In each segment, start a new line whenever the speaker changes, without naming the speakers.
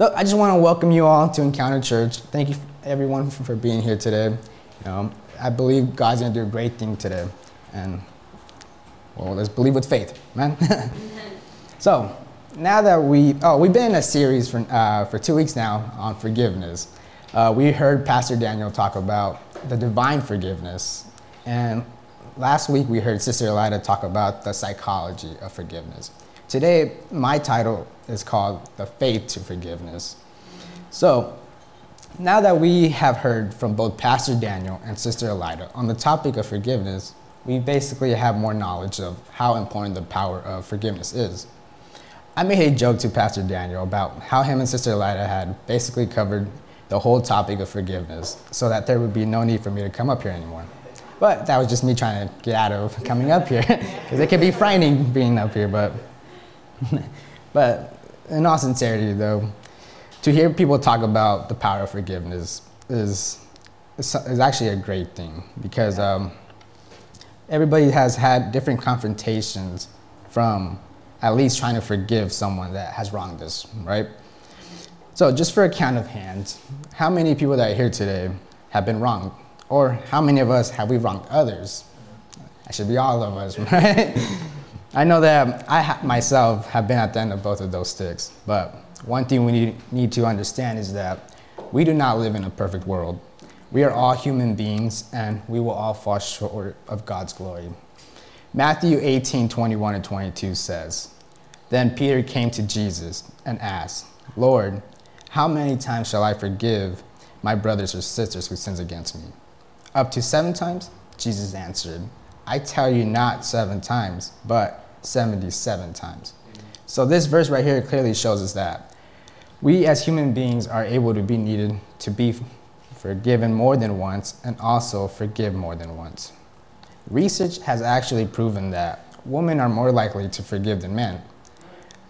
So I just want to welcome you all to Encounter Church. Thank you, everyone, for being here today. You know, I believe God's going to do a great thing today. And, well, let's believe with faith, man. so, now that we, oh, we've been in a series for, uh, for two weeks now on forgiveness. Uh, we heard Pastor Daniel talk about the divine forgiveness. And last week we heard Sister Elida talk about the psychology of forgiveness. Today, my title is called The Faith to Forgiveness. So, now that we have heard from both Pastor Daniel and Sister Elida on the topic of forgiveness, we basically have more knowledge of how important the power of forgiveness is. I made a joke to Pastor Daniel about how him and Sister Elida had basically covered the whole topic of forgiveness so that there would be no need for me to come up here anymore. But that was just me trying to get out of coming up here because it can be frightening being up here. But, but in all sincerity, though, to hear people talk about the power of forgiveness is, is, is actually a great thing because um, everybody has had different confrontations from at least trying to forgive someone that has wronged us, right? So, just for a count of hands, how many people that are here today have been wronged? Or how many of us have we wronged others? That should be all of us, right? I know that I ha- myself have been at the end of both of those sticks, but one thing we need, need to understand is that we do not live in a perfect world. We are all human beings and we will all fall short of God's glory. Matthew 18 21 and 22 says, Then Peter came to Jesus and asked, Lord, how many times shall I forgive my brothers or sisters who sins against me? Up to seven times? Jesus answered, I tell you not seven times, but 77 times. So this verse right here clearly shows us that we as human beings are able to be needed to be forgiven more than once and also forgive more than once. Research has actually proven that women are more likely to forgive than men.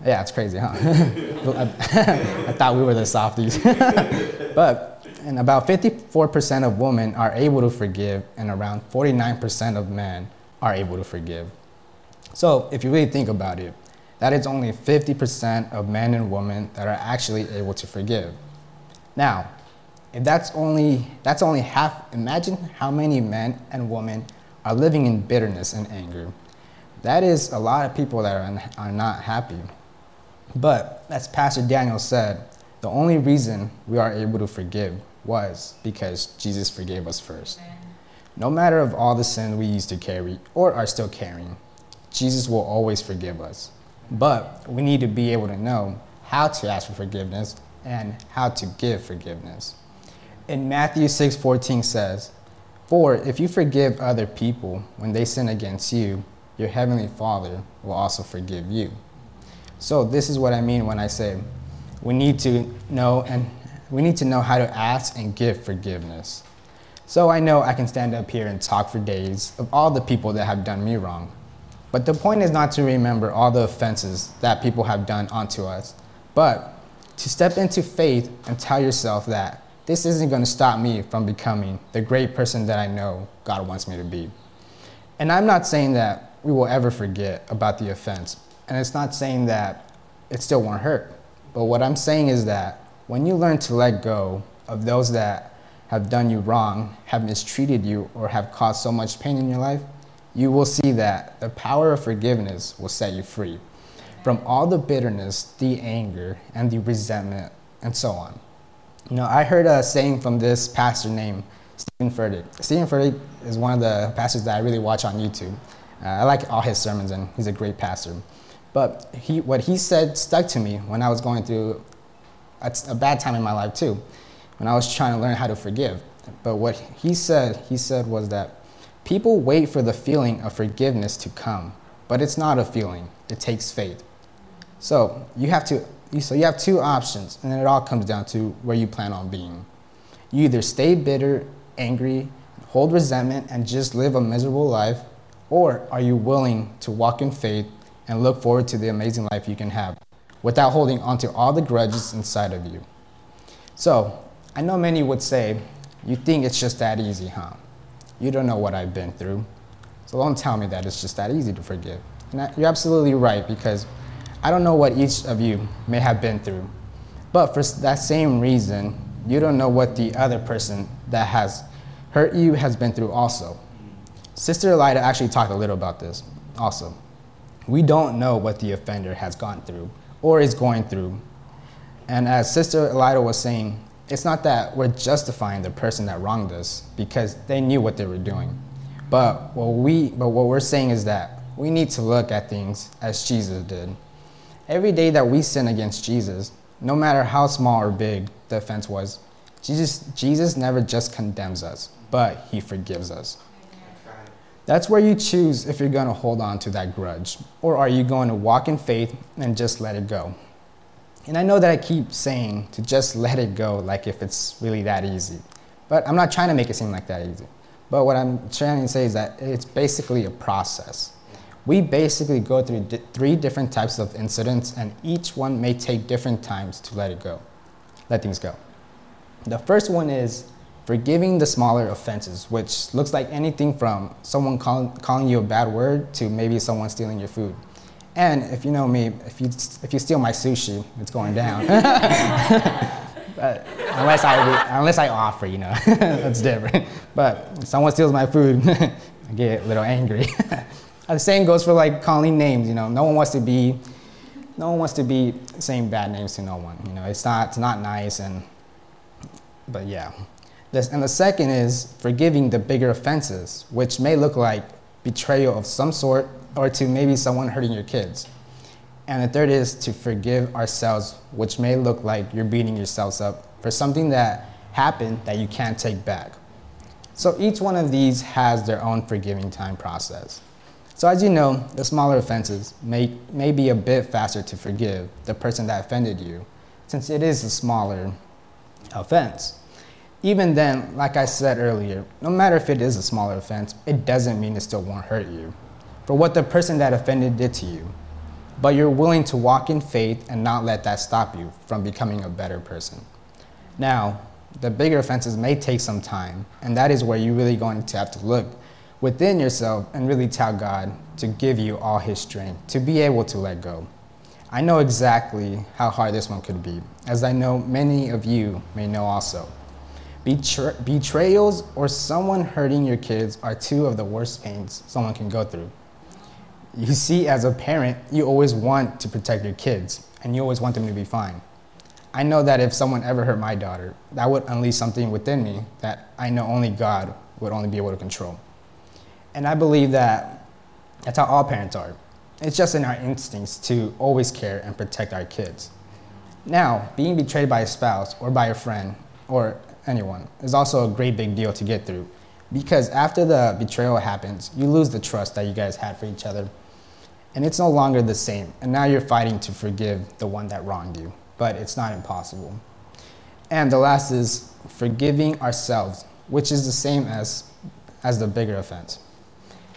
Yeah, it's crazy, huh? I, thought we were the softies. but and about 54% of women are able to forgive, and around 49% of men are able to forgive. So, if you really think about it, that is only 50% of men and women that are actually able to forgive. Now, if that's only that's only half, imagine how many men and women are living in bitterness and anger. That is a lot of people that are, are not happy. But as Pastor Daniel said, the only reason we are able to forgive was because Jesus forgave us first. No matter of all the sin we used to carry or are still carrying, Jesus will always forgive us. But we need to be able to know how to ask for forgiveness and how to give forgiveness. In Matthew 6:14 says, "For if you forgive other people when they sin against you, your heavenly Father will also forgive you." So this is what I mean when I say we need to know and we need to know how to ask and give forgiveness. So I know I can stand up here and talk for days of all the people that have done me wrong. But the point is not to remember all the offenses that people have done onto us, but to step into faith and tell yourself that this isn't going to stop me from becoming the great person that I know God wants me to be. And I'm not saying that we will ever forget about the offense, and it's not saying that it still won't hurt. But what I'm saying is that when you learn to let go of those that have done you wrong, have mistreated you, or have caused so much pain in your life, you will see that the power of forgiveness will set you free from all the bitterness, the anger, and the resentment, and so on. You know, I heard a saying from this pastor named Steven Furtick. Steven Furtick is one of the pastors that I really watch on YouTube. Uh, I like all his sermons, and he's a great pastor. But he, what he said stuck to me when I was going through a, a bad time in my life too, when I was trying to learn how to forgive. But what he said, he said was that people wait for the feeling of forgiveness to come, but it's not a feeling. It takes faith. So you have to. So you have two options, and it all comes down to where you plan on being. You either stay bitter, angry, hold resentment, and just live a miserable life, or are you willing to walk in faith and look forward to the amazing life you can have without holding onto all the grudges inside of you. So, I know many would say, You think it's just that easy, huh? You don't know what I've been through. So don't tell me that it's just that easy to forgive. And you're absolutely right because I don't know what each of you may have been through. But for that same reason, you don't know what the other person that has hurt you has been through also. Sister Elida actually talked a little about this also. We don't know what the offender has gone through or is going through. And as Sister Elida was saying, it's not that we're justifying the person that wronged us because they knew what they were doing. But what, we, but what we're saying is that we need to look at things as Jesus did. Every day that we sin against Jesus, no matter how small or big the offense was, Jesus, Jesus never just condemns us, but he forgives us. That's where you choose if you're going to hold on to that grudge, or are you going to walk in faith and just let it go? And I know that I keep saying to just let it go, like if it's really that easy. But I'm not trying to make it seem like that easy. But what I'm trying to say is that it's basically a process. We basically go through three different types of incidents, and each one may take different times to let it go, let things go. The first one is forgiving the smaller offenses, which looks like anything from someone call, calling you a bad word to maybe someone stealing your food. And if you know me, if you, if you steal my sushi, it's going down. but unless I, unless I offer, you know, that's different. But if someone steals my food, I get a little angry. the same goes for like calling names, you know, no one wants to be, no one wants to be saying bad names to no one. You know, it's not, it's not nice and, but yeah. This, and the second is forgiving the bigger offenses, which may look like betrayal of some sort or to maybe someone hurting your kids. And the third is to forgive ourselves, which may look like you're beating yourselves up for something that happened that you can't take back. So each one of these has their own forgiving time process. So as you know, the smaller offenses may, may be a bit faster to forgive the person that offended you, since it is a smaller offense. Even then, like I said earlier, no matter if it is a smaller offense, it doesn't mean it still won't hurt you for what the person that offended did to you. But you're willing to walk in faith and not let that stop you from becoming a better person. Now, the bigger offenses may take some time, and that is where you're really going to have to look within yourself and really tell God to give you all His strength to be able to let go. I know exactly how hard this one could be, as I know many of you may know also. Betra- betrayals or someone hurting your kids are two of the worst pains someone can go through. You see, as a parent, you always want to protect your kids and you always want them to be fine. I know that if someone ever hurt my daughter, that would unleash something within me that I know only God would only be able to control. And I believe that that's how all parents are. It's just in our instincts to always care and protect our kids. Now, being betrayed by a spouse or by a friend or anyone is also a great big deal to get through because after the betrayal happens, you lose the trust that you guys had for each other and it's no longer the same. And now you're fighting to forgive the one that wronged you, but it's not impossible. And the last is forgiving ourselves, which is the same as, as the bigger offense.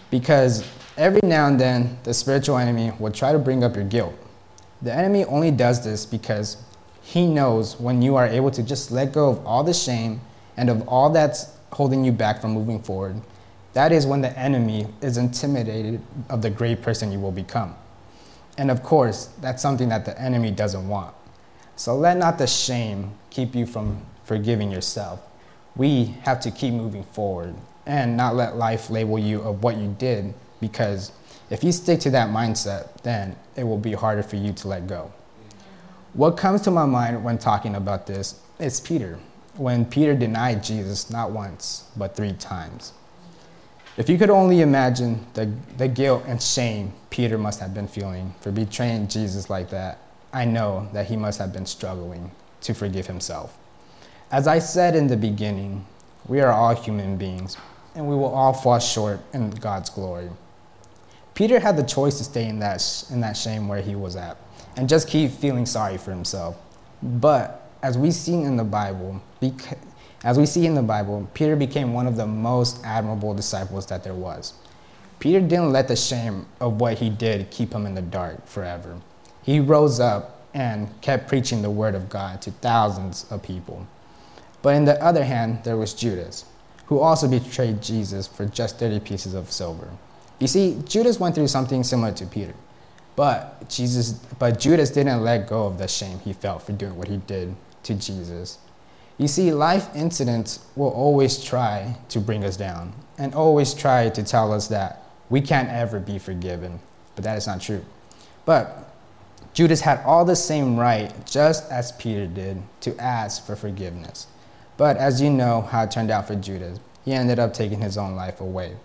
Because every now and then, the spiritual enemy will try to bring up your guilt. The enemy only does this because he knows when you are able to just let go of all the shame and of all that's holding you back from moving forward that is when the enemy is intimidated of the great person you will become. And of course, that's something that the enemy doesn't want. So let not the shame keep you from forgiving yourself. We have to keep moving forward and not let life label you of what you did because if you stick to that mindset, then it will be harder for you to let go. What comes to my mind when talking about this is Peter, when Peter denied Jesus not once, but three times. If you could only imagine the, the guilt and shame Peter must have been feeling for betraying Jesus like that, I know that he must have been struggling to forgive himself. As I said in the beginning, we are all human beings, and we will all fall short in God's glory. Peter had the choice to stay in that, in that shame where he was at and just keep feeling sorry for himself. But as we see in the Bible, as we see in the Bible, Peter became one of the most admirable disciples that there was. Peter didn't let the shame of what he did keep him in the dark forever. He rose up and kept preaching the word of God to thousands of people. But in the other hand, there was Judas, who also betrayed Jesus for just 30 pieces of silver. You see, Judas went through something similar to Peter. But Jesus, but Judas didn't let go of the shame he felt for doing what he did to Jesus. You see, life incidents will always try to bring us down and always try to tell us that we can't ever be forgiven. But that is not true. But Judas had all the same right, just as Peter did, to ask for forgiveness. But as you know how it turned out for Judas, he ended up taking his own life away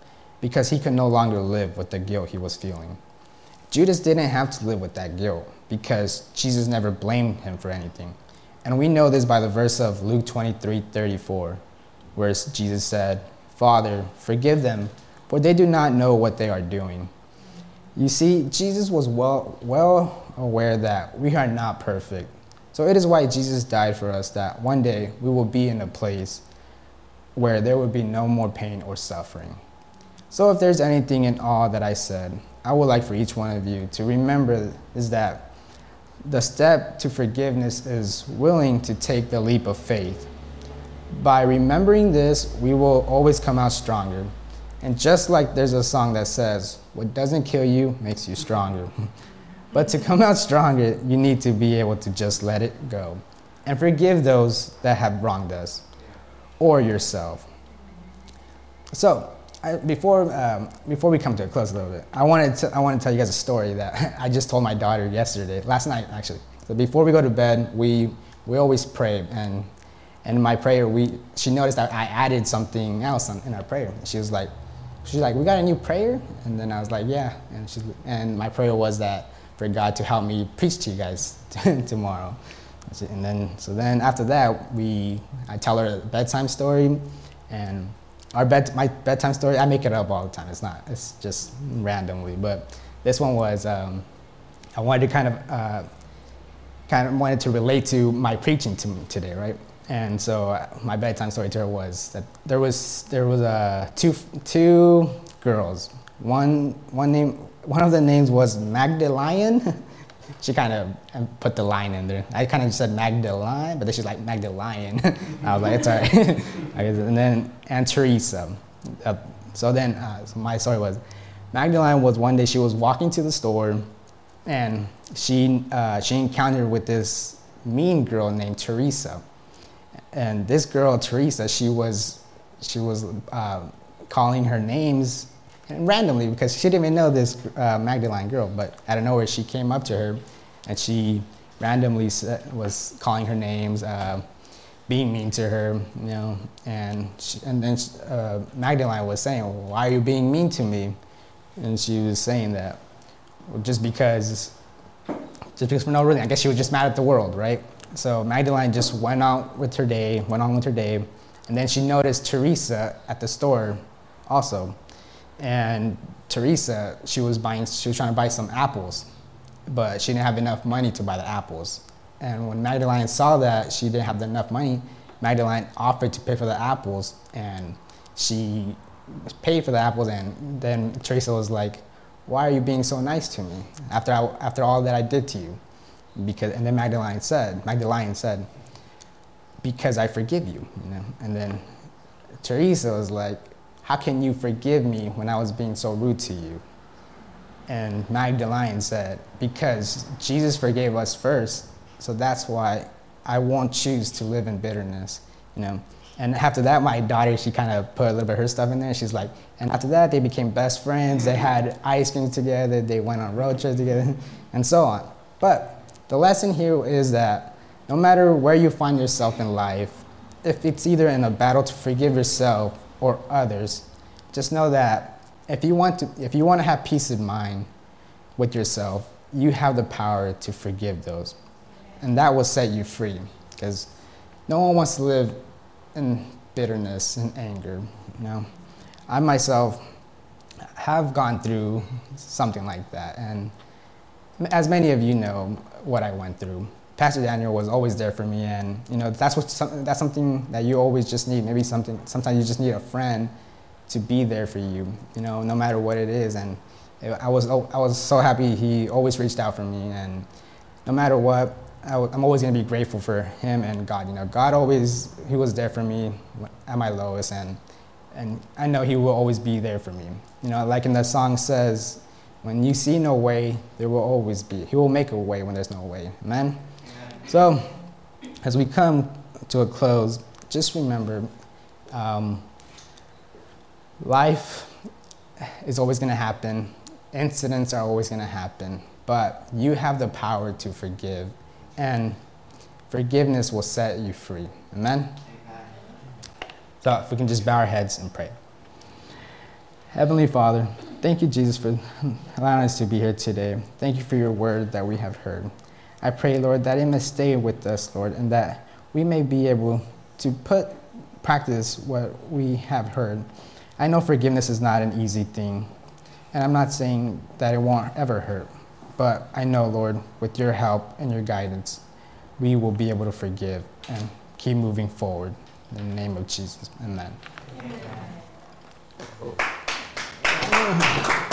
because he could no longer live with the guilt he was feeling. Judas didn't have to live with that guilt because Jesus never blamed him for anything. And we know this by the verse of Luke 23 34, where Jesus said, Father, forgive them, for they do not know what they are doing. You see, Jesus was well, well aware that we are not perfect. So it is why Jesus died for us, that one day we will be in a place where there will be no more pain or suffering. So if there's anything in all that I said, I would like for each one of you to remember is that the step to forgiveness is willing to take the leap of faith. By remembering this, we will always come out stronger. And just like there's a song that says, What doesn't kill you makes you stronger. but to come out stronger, you need to be able to just let it go and forgive those that have wronged us or yourself. So, I, before, um, before we come to a close a little bit, I wanted, to, I want to tell you guys a story that I just told my daughter yesterday, last night actually. So before we go to bed, we, we always pray. And, and my prayer, we, she noticed that I added something else in our prayer. She was like, she's like, we got a new prayer? And then I was like, yeah. And, she's, and my prayer was that for God to help me preach to you guys tomorrow. And then, so then after that, we, I tell her a bedtime story and our bed, my bedtime story, I make it up all the time. It's not, it's just randomly. But this one was, um, I wanted to kind of, uh, kind of wanted to relate to my preaching to me today, right? And so uh, my bedtime story to her was that there was there was uh, two two girls. One one name one of the names was Magdalene. she kind of put the line in there. I kind of said Magdalene, but then she's like Magdalene. I was like, it's all right. and then, and Teresa. Uh, so then, uh, so my story was Magdalene was one day she was walking to the store and she, uh, she encountered with this mean girl named Teresa. And this girl, Teresa, she was, she was uh, calling her names and randomly because she didn't even know this uh, Magdalene girl, but out of nowhere she came up to her and she randomly was calling her names, uh, being mean to her, you know, and she, and then uh, Magdalene was saying, "Why are you being mean to me?" And she was saying that well, just because, just because for no reason. I guess she was just mad at the world, right? So Magdalene just went out with her day, went on with her day, and then she noticed Teresa at the store also and Teresa, she was buying, she was trying to buy some apples, but she didn't have enough money to buy the apples. And when Magdalene saw that she didn't have enough money, Magdalene offered to pay for the apples, and she paid for the apples. And then Teresa was like, "Why are you being so nice to me after I, after all that I did to you?" Because and then Magdalene said, Magdalene said, "Because I forgive you." You know. And then Teresa was like, how can you forgive me when I was being so rude to you? And Magdalene said, Because Jesus forgave us first, so that's why I won't choose to live in bitterness, you know. And after that, my daughter, she kind of put a little bit of her stuff in there. She's like, and after that, they became best friends. They had ice cream together. They went on road trips together, and so on. But the lesson here is that no matter where you find yourself in life, if it's either in a battle to forgive yourself or others, just know that if you want to, if you want to have peace of mind with yourself, you have the power to forgive those. And that will set you free because no one wants to live in bitterness and anger. You know, I myself have gone through something like that. And as many of you know what I went through, Pastor Daniel was always there for me. And, you know, that's, what, that's something that you always just need. Maybe something, sometimes you just need a friend to be there for you, you know, no matter what it is. And I was, I was so happy he always reached out for me. And no matter what, i w- I'm always to be grateful for him and God. You know, God always, he was there for me at my lowest. And, and I know he will always be there for me. You know, like in the song says, When you see no way, there will always be. He will make a way when there's no way. Amen? So, as we come to a close, just remember um, life is always going to happen, incidents are always going to happen, but you have the power to forgive, and forgiveness will set you free. Amen? So, if we can just bow our heads and pray. Heavenly Father, thank you, Jesus, for allowing us to be here today. Thank you for your word that we have heard. I pray, Lord, that it may stay with us, Lord, and that we may be able to put practice what we have heard. I know forgiveness is not an easy thing, and I'm not saying that it won't ever hurt, but I know, Lord, with your help and your guidance, we will be able to forgive and keep moving forward. In the name of Jesus, amen. amen.